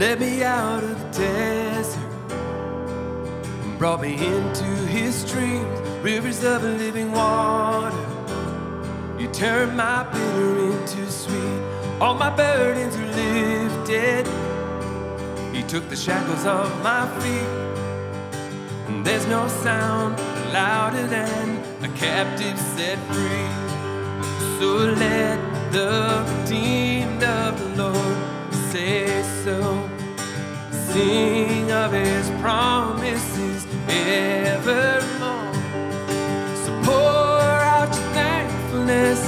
led me out of the desert brought me into his streams, rivers of living water. You turned my bitter into sweet, all my burdens are lifted. He took the shackles off my feet, and there's no sound louder than a captive set free. So let the redeemed of the Lord say so. Sing of his promises evermore. So pour out your thankfulness,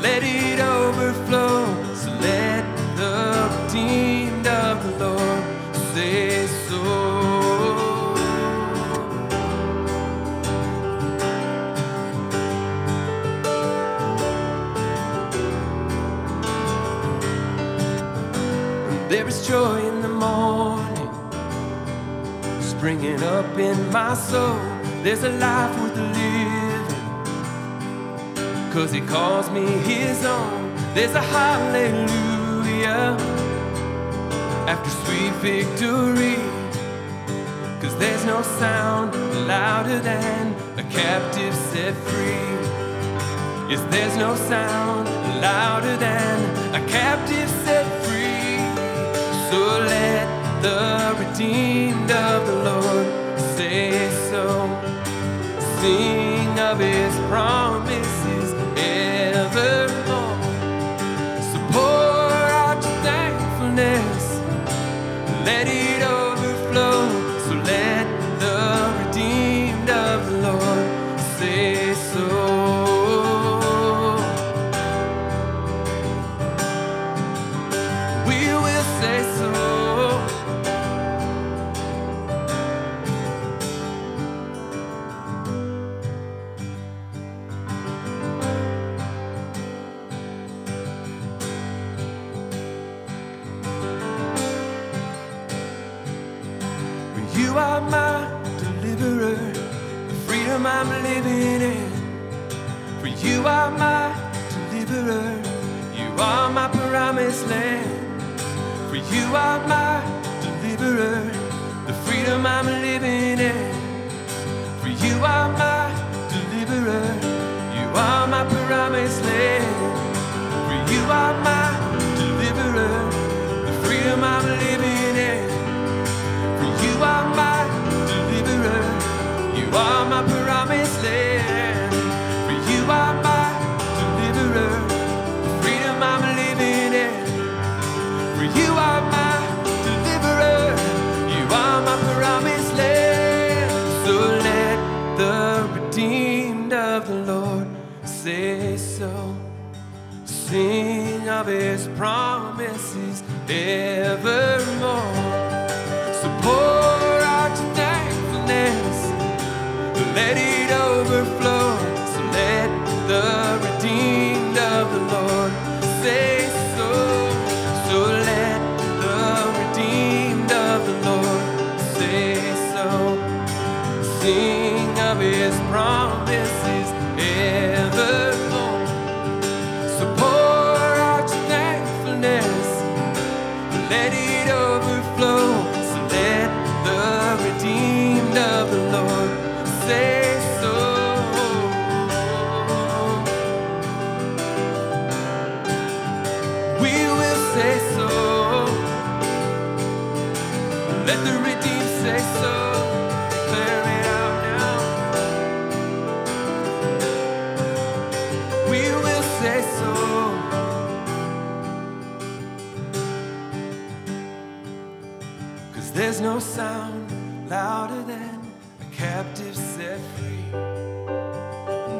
let it overflow. Springing up in my soul. There's a life worth living, cause he calls me his own. There's a hallelujah after sweet victory, cause there's no sound louder than a captive set free. Yes, there's no sound louder than a captive set free. So let the redeemed of the Lord say so. Sing of his promises evermore. Of his promises evermore. So pour out your thankfulness, let it overflow. Sound louder than a captive set free.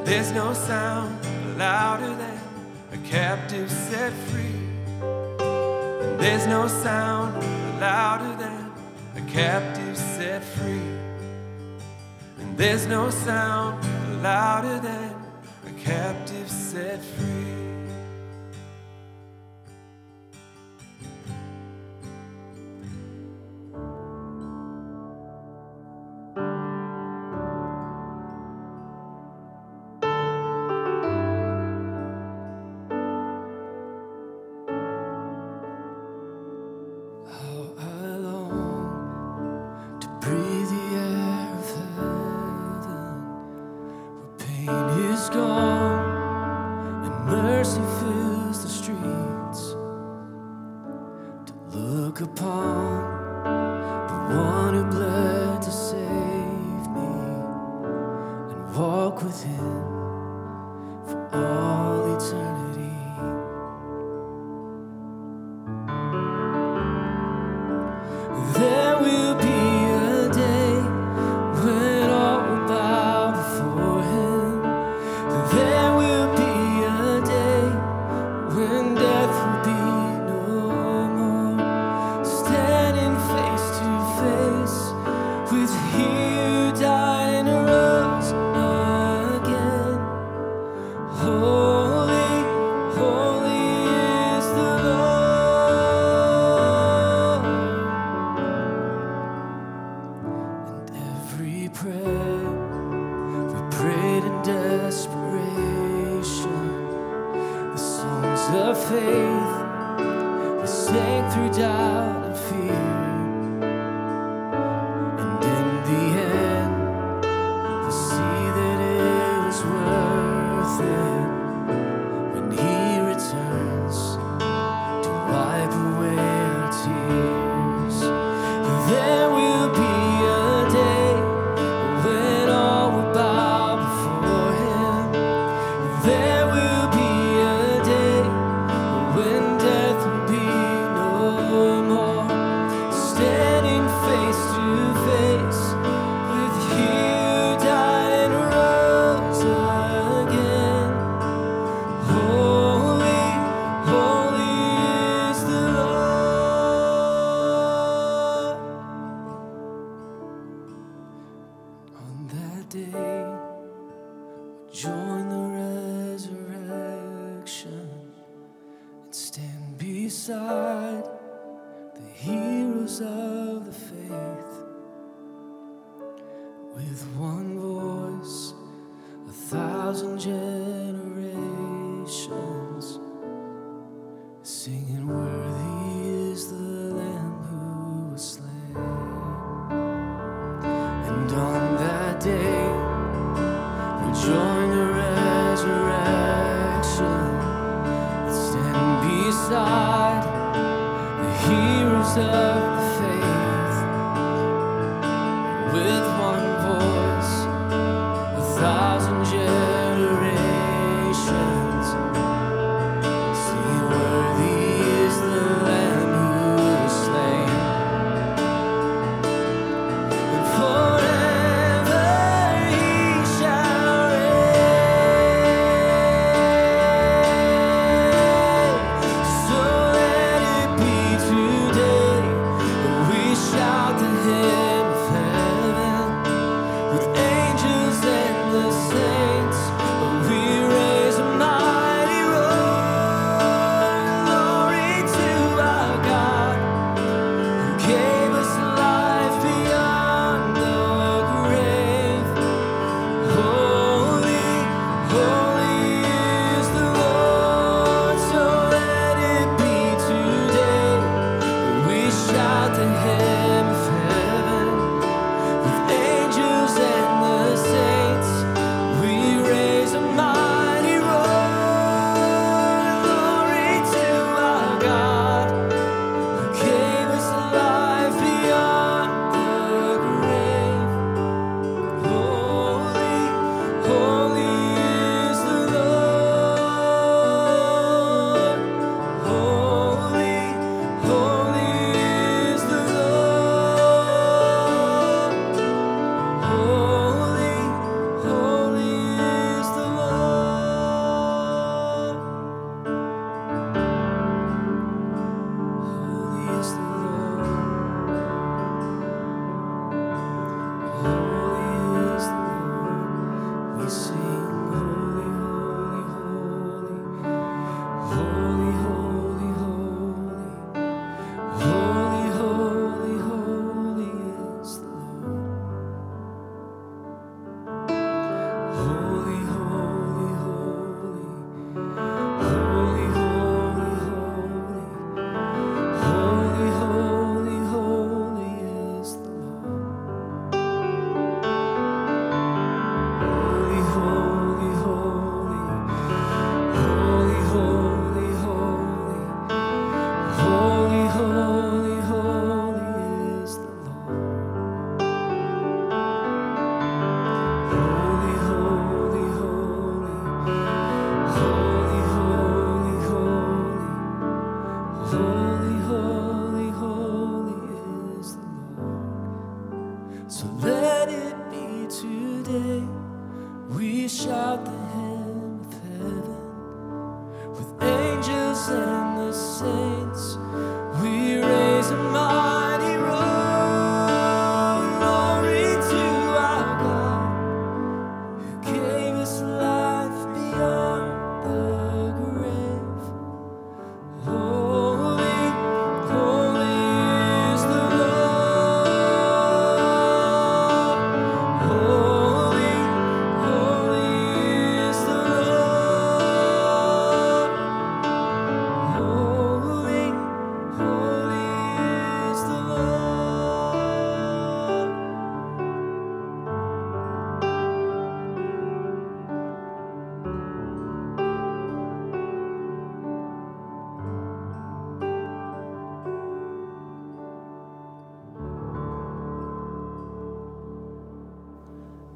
There's no sound louder than a captive set free. There's no sound louder than a captive set free. And there's no sound louder than made in desperation. The songs of faith. the heroes of the faith. With one voice, a thousand generations. good.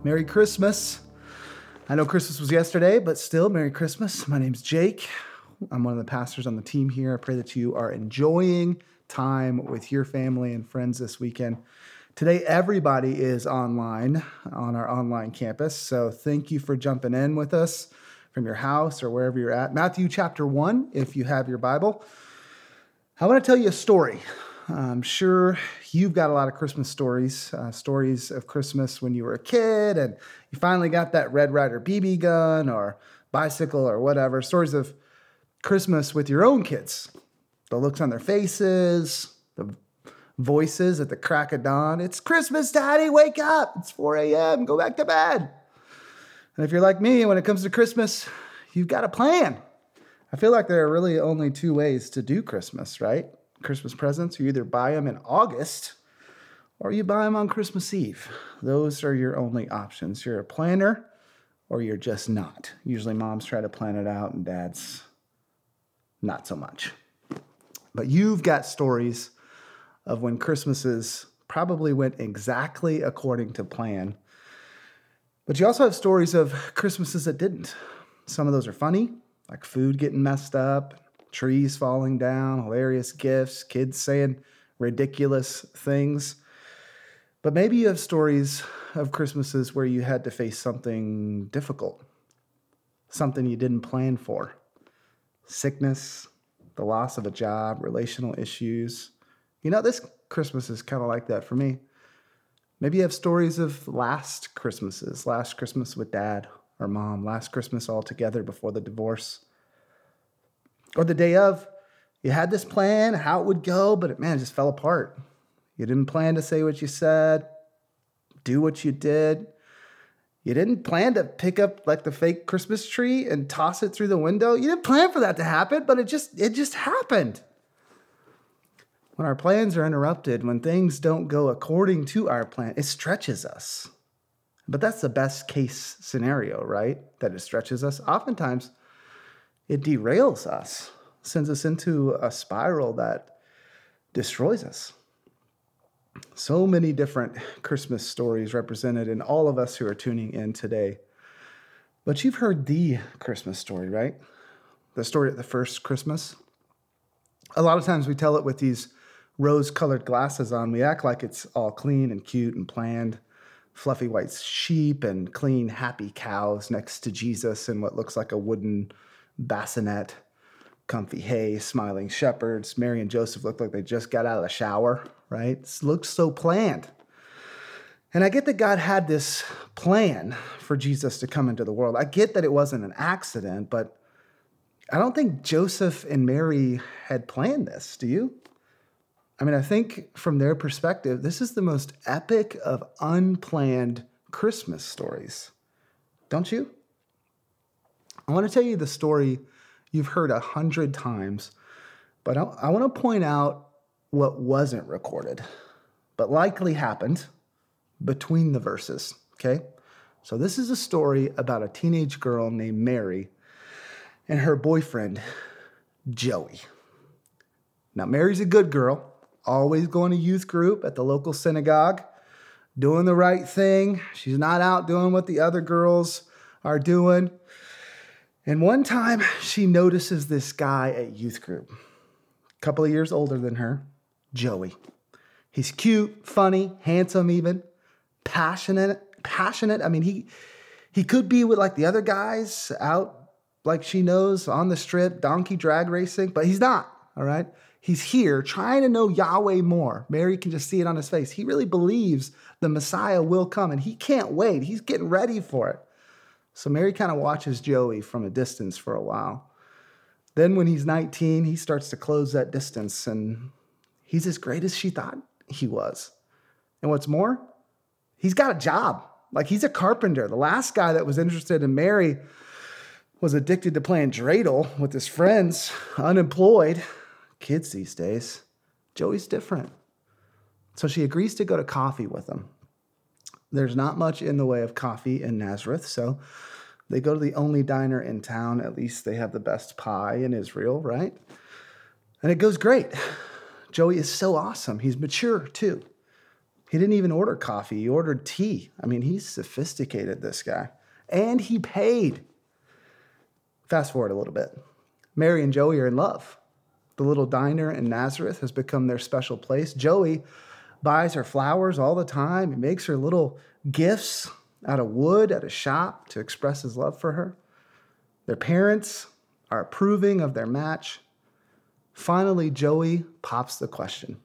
Merry Christmas. I know Christmas was yesterday, but still, Merry Christmas. My name's Jake. I'm one of the pastors on the team here. I pray that you are enjoying time with your family and friends this weekend. Today, everybody is online on our online campus. So, thank you for jumping in with us from your house or wherever you're at. Matthew chapter 1, if you have your Bible. I want to tell you a story. I'm sure you've got a lot of Christmas stories, uh, stories of Christmas when you were a kid and you finally got that Red Ryder BB gun or bicycle or whatever. Stories of Christmas with your own kids, the looks on their faces, the voices at the crack of dawn. It's Christmas, Daddy, wake up. It's 4 a.m., go back to bed. And if you're like me, when it comes to Christmas, you've got a plan. I feel like there are really only two ways to do Christmas, right? Christmas presents, you either buy them in August or you buy them on Christmas Eve. Those are your only options. You're a planner or you're just not. Usually moms try to plan it out and dads not so much. But you've got stories of when Christmases probably went exactly according to plan. But you also have stories of Christmases that didn't. Some of those are funny, like food getting messed up, trees falling down, hilarious gifts, kids saying ridiculous things. But maybe you have stories of Christmases where you had to face something difficult, something you didn't plan for sickness, the loss of a job, relational issues. You know, this Christmas is kind of like that for me. Maybe you have stories of last Christmases, last Christmas with dad or mom, last Christmas all together before the divorce or the day of, you had this plan, how it would go, but it, man, it just fell apart. You didn't plan to say what you said, do what you did. You didn't plan to pick up like the fake Christmas tree and toss it through the window. You didn't plan for that to happen, but it just it just happened. When our plans are interrupted, when things don't go according to our plan, it stretches us. But that's the best case scenario, right? That it stretches us. Oftentimes, it derails us, sends us into a spiral that destroys us. So many different Christmas stories represented in all of us who are tuning in today. But you've heard the Christmas story, right? The story of the first Christmas. A lot of times we tell it with these rose colored glasses on. We act like it's all clean and cute and planned. Fluffy white sheep and clean, happy cows next to Jesus in what looks like a wooden bassinet, comfy hay, smiling shepherds. Mary and Joseph look like they just got out of the shower, right? It looks so planned. And I get that God had this plan for Jesus to come into the world. I get that it wasn't an accident, but I don't think Joseph and Mary had planned this. Do you? I mean, I think from their perspective, this is the most epic of unplanned Christmas stories. Don't you? I want to tell you the story you've heard a hundred times, but I, I want to point out what wasn't recorded, but likely happened between the verses. Okay? So, this is a story about a teenage girl named Mary and her boyfriend, Joey. Now, Mary's a good girl, always going to youth group at the local synagogue, doing the right thing. She's not out doing what the other girls are doing. And one time she notices this guy at youth group, a couple of years older than her, Joey. He's cute, funny, handsome even, passionate, passionate. I mean, he He could be with like the other guys out, like she knows, on the strip, donkey drag racing, but he's not, all right? He's here trying to know Yahweh more. Mary can just see it on his face. He really believes the Messiah will come and he can't wait. He's getting ready for it. So Mary kind of watches Joey from a distance for a while. Then, when he's 19, he starts to close that distance and he's as great as she thought he was. And what's more, he's got a job. Like he's a carpenter. The last guy that was interested in Mary was addicted to playing dreidel with his friends, unemployed. Kids these days. Joey's different. So she agrees to go to coffee with him. There's not much in the way of coffee in Nazareth, so they go to the only diner in town. At least they have the best pie in Israel, right? And it goes great. Joey is so awesome. He's mature too. He didn't even order coffee, he ordered tea. I mean, he's sophisticated, this guy. And he paid. Fast forward a little bit. Mary and Joey are in love. The little diner in Nazareth has become their special place. Joey buys her flowers all the time. He makes her little gifts out of wood at a shop to express his love for her. Their parents are approving of their match. Finally, Joey pops the question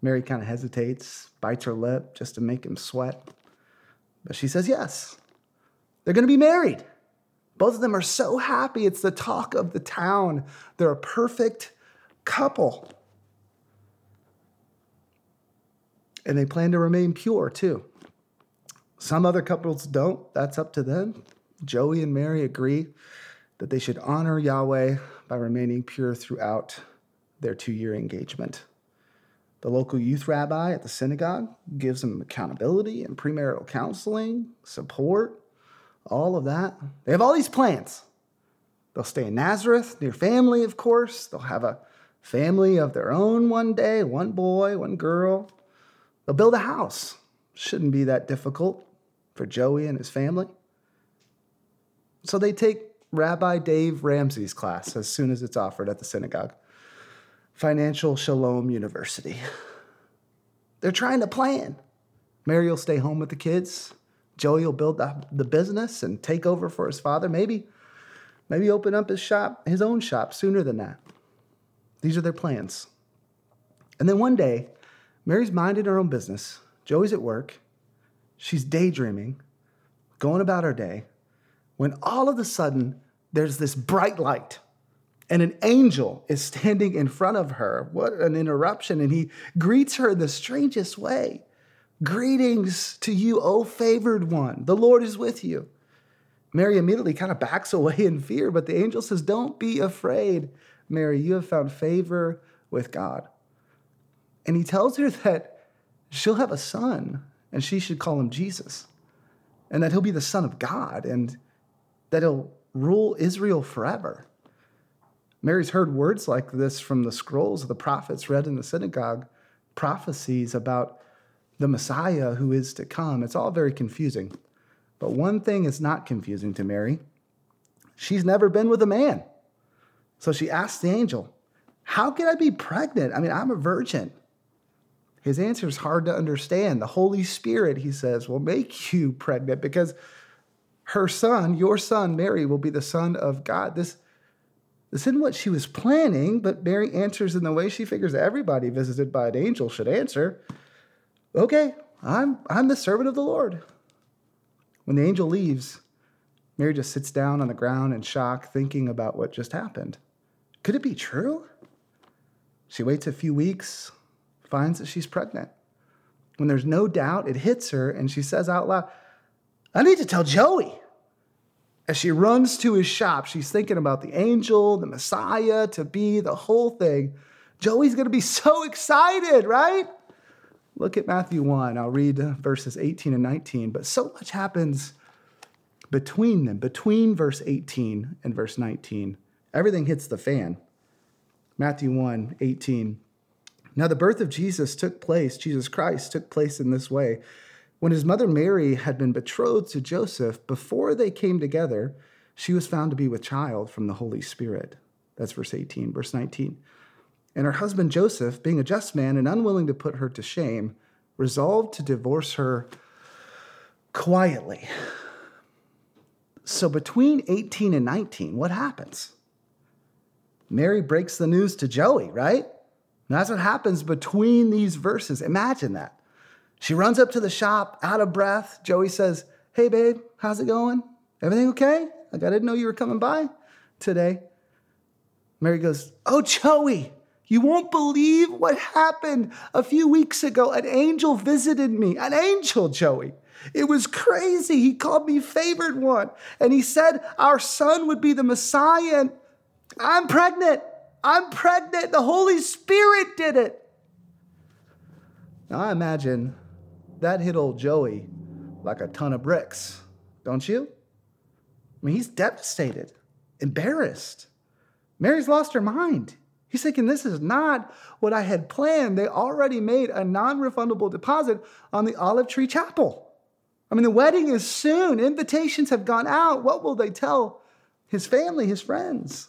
Mary kind of hesitates, bites her lip just to make him sweat. But she says yes. They're going to be married. Both of them are so happy. It's the talk of the town. They're a perfect couple. And they plan to remain pure too. Some other couples don't. That's up to them. Joey and Mary agree that they should honor Yahweh by remaining pure throughout their two year engagement. The local youth rabbi at the synagogue gives them accountability and premarital counseling, support, all of that. They have all these plans. They'll stay in Nazareth, near family, of course. They'll have a family of their own one day one boy, one girl. They'll build a house. Shouldn't be that difficult for Joey and his family. So they take Rabbi Dave Ramsey's class as soon as it's offered at the synagogue. Financial Shalom University. They're trying to plan. Mary will stay home with the kids. Joey will build the, the business and take over for his father. Maybe, maybe open up his shop, his own shop sooner than that. These are their plans. And then one day, Mary's minding her own business. Joey's at work. She's daydreaming, going about her day, when all of a sudden there's this bright light and an angel is standing in front of her. What an interruption. And he greets her in the strangest way Greetings to you, O favored one. The Lord is with you. Mary immediately kind of backs away in fear, but the angel says, Don't be afraid, Mary. You have found favor with God. And he tells her that she'll have a son and she should call him Jesus, and that he'll be the Son of God and that he'll rule Israel forever. Mary's heard words like this from the scrolls of the prophets read in the synagogue, prophecies about the Messiah who is to come. It's all very confusing. But one thing is not confusing to Mary she's never been with a man. So she asks the angel, How can I be pregnant? I mean, I'm a virgin. His answer is hard to understand. The Holy Spirit, he says, will make you pregnant because her son, your son, Mary, will be the son of God. This this isn't what she was planning, but Mary answers in the way she figures everybody visited by an angel should answer. Okay, I'm, I'm the servant of the Lord. When the angel leaves, Mary just sits down on the ground in shock, thinking about what just happened. Could it be true? She waits a few weeks, finds that she's pregnant. When there's no doubt, it hits her, and she says out loud, I need to tell Joey. As she runs to his shop, she's thinking about the angel, the Messiah to be, the whole thing. Joey's going to be so excited, right? Look at Matthew 1. I'll read verses 18 and 19. But so much happens between them, between verse 18 and verse 19. Everything hits the fan. Matthew 1 18. Now, the birth of Jesus took place, Jesus Christ took place in this way. When his mother Mary had been betrothed to Joseph, before they came together, she was found to be with child from the Holy Spirit. That's verse 18. Verse 19. And her husband Joseph, being a just man and unwilling to put her to shame, resolved to divorce her quietly. So between 18 and 19, what happens? Mary breaks the news to Joey, right? And that's what happens between these verses. Imagine that. She runs up to the shop, out of breath. Joey says, Hey, babe, how's it going? Everything okay? Like, I didn't know you were coming by today. Mary goes, Oh, Joey, you won't believe what happened a few weeks ago. An angel visited me. An angel, Joey. It was crazy. He called me favored one. And he said our son would be the Messiah. And I'm pregnant. I'm pregnant. The Holy Spirit did it. Now I imagine that hit old Joey like a ton of bricks, don't you? I mean, he's devastated, embarrassed. Mary's lost her mind. He's thinking, this is not what I had planned. They already made a non refundable deposit on the Olive Tree Chapel. I mean, the wedding is soon. Invitations have gone out. What will they tell his family, his friends?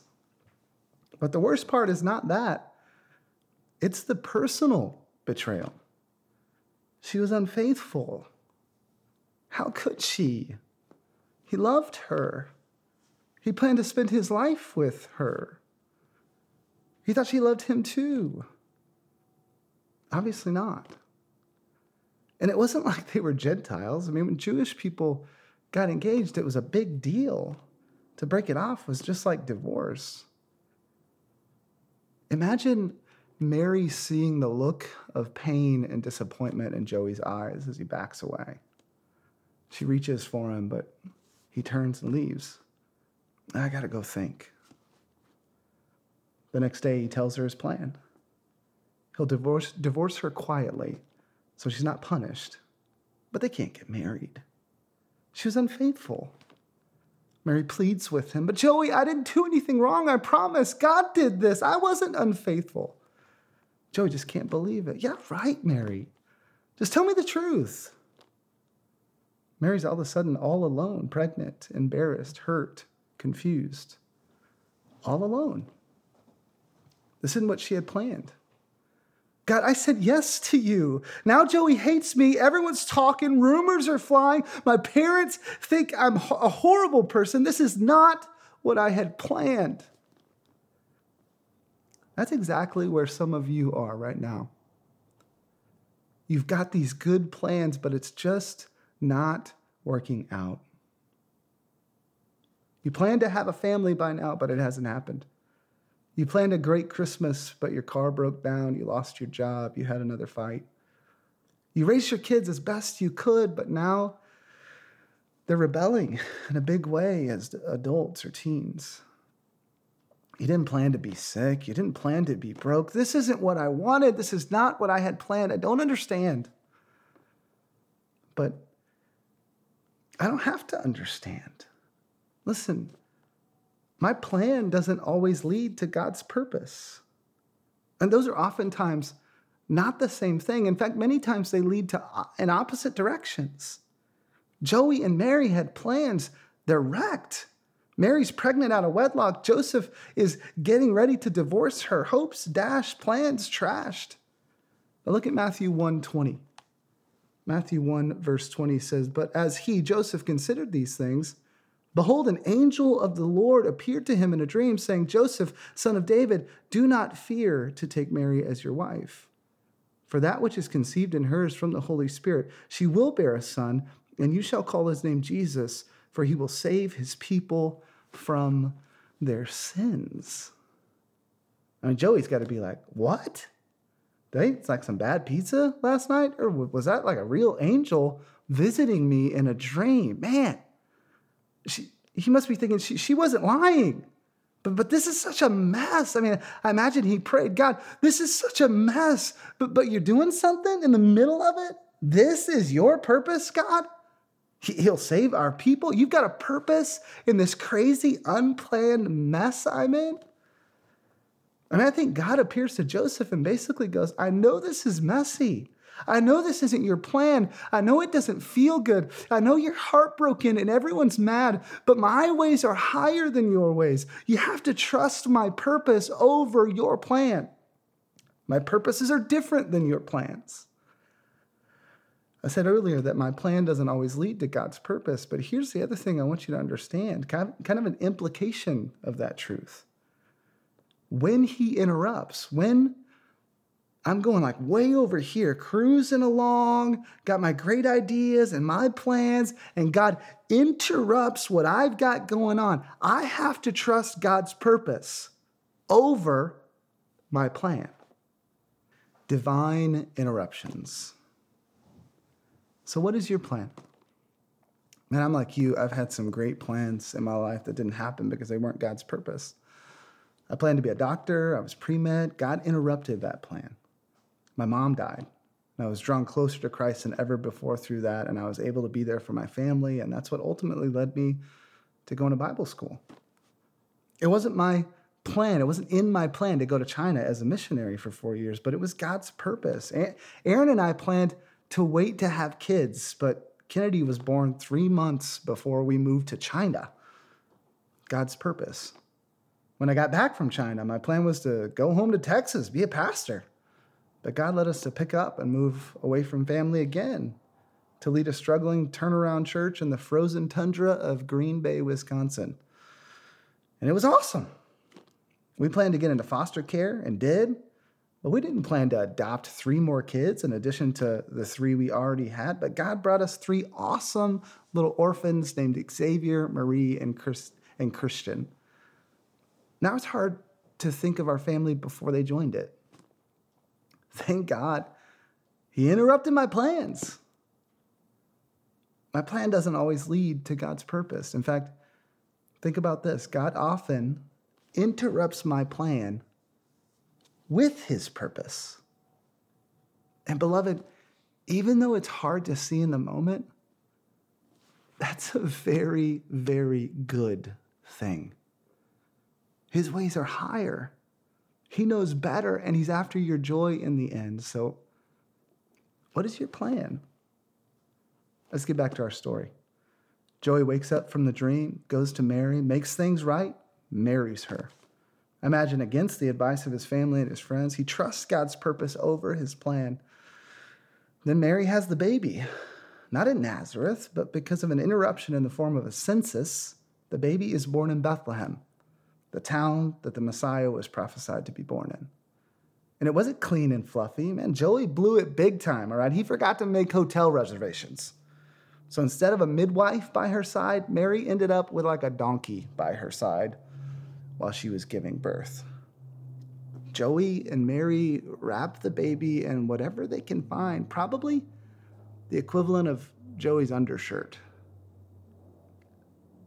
But the worst part is not that, it's the personal betrayal. She was unfaithful. How could she? He loved her. He planned to spend his life with her. He thought she loved him too. Obviously not. And it wasn't like they were Gentiles. I mean, when Jewish people got engaged, it was a big deal. To break it off was just like divorce. Imagine Mary seeing the look of pain and disappointment in Joey's eyes as he backs away. She reaches for him, but he turns and leaves. I gotta go think. The next day, he tells her his plan. He'll divorce, divorce her quietly so she's not punished, but they can't get married. She was unfaithful. Mary pleads with him, but Joey, I didn't do anything wrong. I promise. God did this. I wasn't unfaithful. Joey just can't believe it. Yeah, right, Mary. Just tell me the truth. Mary's all of a sudden all alone, pregnant, embarrassed, hurt, confused. All alone. This isn't what she had planned. God, I said yes to you. Now Joey hates me. Everyone's talking. Rumors are flying. My parents think I'm a horrible person. This is not what I had planned. That's exactly where some of you are right now. You've got these good plans, but it's just not working out. You plan to have a family by now, but it hasn't happened. You planned a great Christmas, but your car broke down, you lost your job, you had another fight. You raised your kids as best you could, but now they're rebelling in a big way as adults or teens. You didn't plan to be sick. You didn't plan to be broke. This isn't what I wanted. This is not what I had planned. I don't understand. But I don't have to understand. Listen, my plan doesn't always lead to God's purpose. And those are oftentimes not the same thing. In fact, many times they lead to uh, in opposite directions. Joey and Mary had plans, they're wrecked. Mary's pregnant out of wedlock. Joseph is getting ready to divorce her. Hopes dashed, plans trashed. But look at Matthew 1 20. Matthew 1, verse 20 says, But as he, Joseph, considered these things, Behold, an angel of the Lord appeared to him in a dream, saying, Joseph, son of David, do not fear to take Mary as your wife. For that which is conceived in her is from the Holy Spirit. She will bear a son, and you shall call his name Jesus, for he will save his people from their sins. I mean, Joey's got to be like, What? Did I eat like some bad pizza last night? Or was that like a real angel visiting me in a dream? Man, she, he must be thinking she, she wasn't lying. But, but this is such a mess. I mean, I imagine he prayed, God, this is such a mess, but, but you're doing something in the middle of it? This is your purpose, God? He'll save our people. You've got a purpose in this crazy, unplanned mess I'm in. I mean, I think God appears to Joseph and basically goes, I know this is messy. I know this isn't your plan. I know it doesn't feel good. I know you're heartbroken and everyone's mad, but my ways are higher than your ways. You have to trust my purpose over your plan. My purposes are different than your plans. I said earlier that my plan doesn't always lead to God's purpose, but here's the other thing I want you to understand kind of, kind of an implication of that truth. When He interrupts, when I'm going like way over here, cruising along, got my great ideas and my plans, and God interrupts what I've got going on. I have to trust God's purpose over my plan. Divine interruptions. So, what is your plan? Man, I'm like you. I've had some great plans in my life that didn't happen because they weren't God's purpose. I planned to be a doctor, I was pre med. God interrupted that plan my mom died. And I was drawn closer to Christ than ever before through that, and I was able to be there for my family, and that's what ultimately led me to going to Bible school. It wasn't my plan, it wasn't in my plan to go to China as a missionary for four years, but it was God's purpose. Aaron and I planned to wait to have kids, but Kennedy was born three months before we moved to China. God's purpose. When I got back from China, my plan was to go home to Texas, be a pastor. But God led us to pick up and move away from family again to lead a struggling turnaround church in the frozen tundra of Green Bay, Wisconsin. And it was awesome. We planned to get into foster care and did, but we didn't plan to adopt three more kids in addition to the three we already had. But God brought us three awesome little orphans named Xavier, Marie, and, and Christian. Now it's hard to think of our family before they joined it. Thank God he interrupted my plans. My plan doesn't always lead to God's purpose. In fact, think about this God often interrupts my plan with his purpose. And beloved, even though it's hard to see in the moment, that's a very, very good thing. His ways are higher. He knows better and he's after your joy in the end. So, what is your plan? Let's get back to our story. Joey wakes up from the dream, goes to Mary, makes things right, marries her. Imagine against the advice of his family and his friends, he trusts God's purpose over his plan. Then Mary has the baby, not in Nazareth, but because of an interruption in the form of a census, the baby is born in Bethlehem the town that the Messiah was prophesied to be born in. And it wasn't clean and fluffy. Man, Joey blew it big time, all right? He forgot to make hotel reservations. So instead of a midwife by her side, Mary ended up with like a donkey by her side while she was giving birth. Joey and Mary wrap the baby in whatever they can find, probably the equivalent of Joey's undershirt.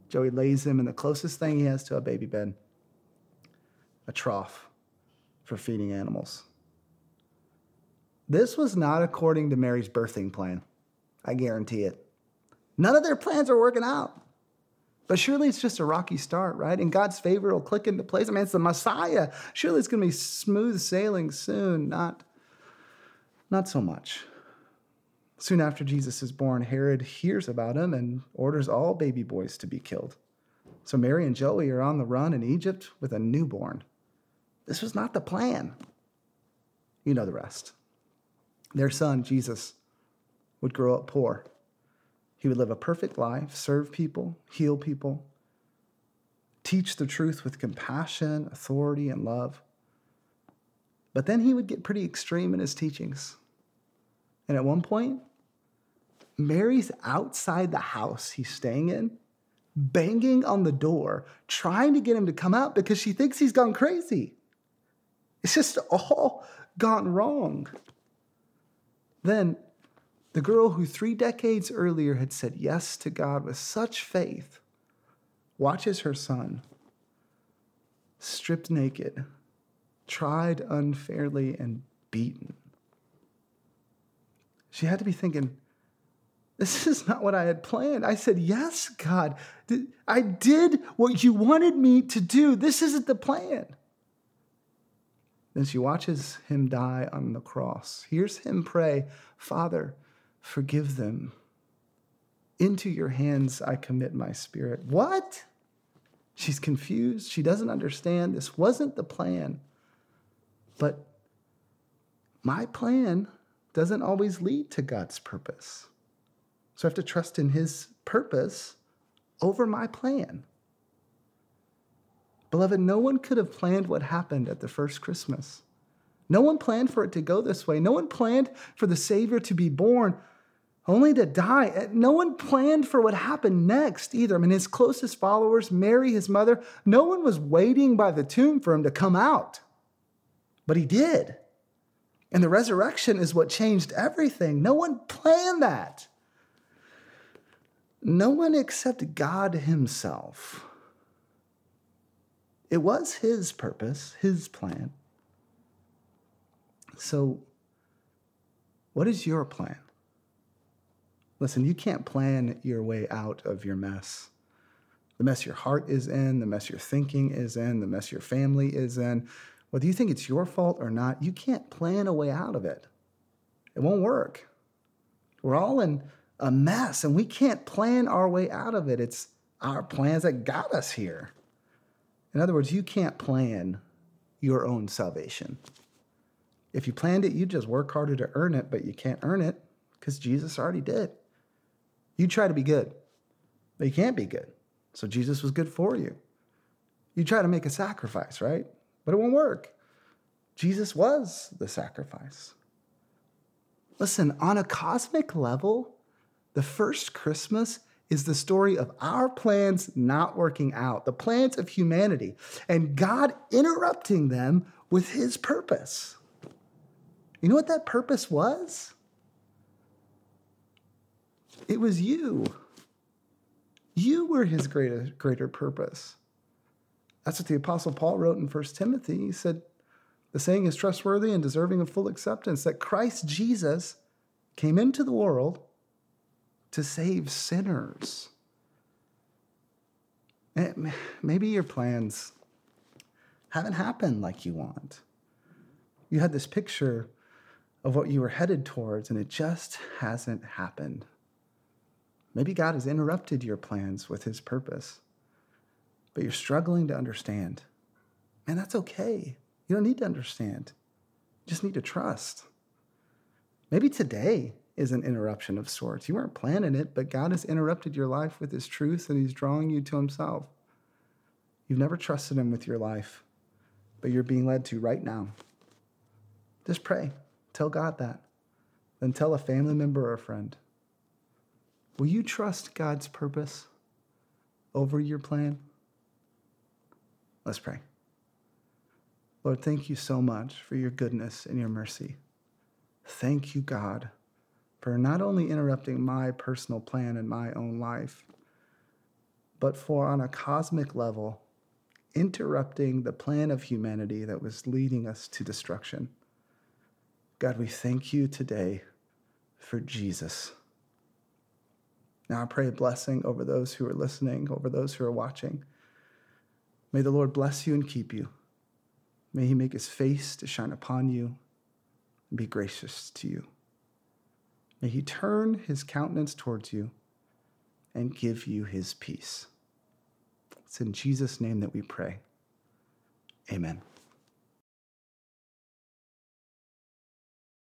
Joey lays him in the closest thing he has to a baby bed a trough for feeding animals. This was not according to Mary's birthing plan. I guarantee it. None of their plans are working out. But surely it's just a rocky start, right? And God's favor will click into place. I mean, it's the Messiah. Surely it's going to be smooth sailing soon. Not, not so much. Soon after Jesus is born, Herod hears about him and orders all baby boys to be killed. So Mary and Joey are on the run in Egypt with a newborn. This was not the plan. You know the rest. Their son, Jesus, would grow up poor. He would live a perfect life, serve people, heal people, teach the truth with compassion, authority, and love. But then he would get pretty extreme in his teachings. And at one point, Mary's outside the house he's staying in, banging on the door, trying to get him to come out because she thinks he's gone crazy. It's just all gone wrong. Then the girl who three decades earlier had said yes to God with such faith watches her son stripped naked, tried unfairly, and beaten. She had to be thinking, this is not what I had planned. I said, Yes, God. I did what you wanted me to do. This isn't the plan. Then she watches him die on the cross, hears him pray, Father, forgive them. Into your hands I commit my spirit. What? She's confused. She doesn't understand. This wasn't the plan. But my plan doesn't always lead to God's purpose. So I have to trust in his purpose over my plan. Beloved, no one could have planned what happened at the first Christmas. No one planned for it to go this way. No one planned for the Savior to be born only to die. Eh, no one planned for what happened next either. I mean, his closest followers, Mary, his mother, no one was waiting by the tomb for him to come out. But he did. And the resurrection is what changed everything. No one planned that. No one except God Himself. It was His purpose, His plan. So, what is your plan? Listen, you can't plan your way out of your mess. The mess your heart is in, the mess your thinking is in, the mess your family is in, whether you think it's your fault or not, you can't plan a way out of it. It won't work. We're all in a mess and we can't plan our way out of it. It's our plans that got us here. In other words, you can't plan your own salvation. If you planned it, you'd just work harder to earn it, but you can't earn it because Jesus already did. You try to be good, but you can't be good. So Jesus was good for you. You try to make a sacrifice, right? But it won't work. Jesus was the sacrifice. Listen, on a cosmic level, the first Christmas is the story of our plans not working out, the plans of humanity, and God interrupting them with his purpose. You know what that purpose was? It was you. You were his greater, greater purpose. That's what the Apostle Paul wrote in 1 Timothy. He said, The saying is trustworthy and deserving of full acceptance that Christ Jesus came into the world to save sinners. Eh, maybe your plans haven't happened like you want. You had this picture of what you were headed towards, and it just hasn't happened. Maybe God has interrupted your plans with his purpose, but you're struggling to understand. And that's okay. You don't need to understand, you just need to trust. Maybe today is an interruption of sorts. You weren't planning it, but God has interrupted your life with his truth and he's drawing you to himself. You've never trusted him with your life, but you're being led to right now. Just pray. Tell God that. Then tell a family member or a friend. Will you trust God's purpose over your plan? Let's pray. Lord, thank you so much for your goodness and your mercy. Thank you, God, for not only interrupting my personal plan in my own life, but for on a cosmic level, interrupting the plan of humanity that was leading us to destruction. God, we thank you today for Jesus. Now I pray a blessing over those who are listening, over those who are watching. May the Lord bless you and keep you. May he make his face to shine upon you and be gracious to you. May he turn his countenance towards you and give you his peace. It's in Jesus' name that we pray. Amen.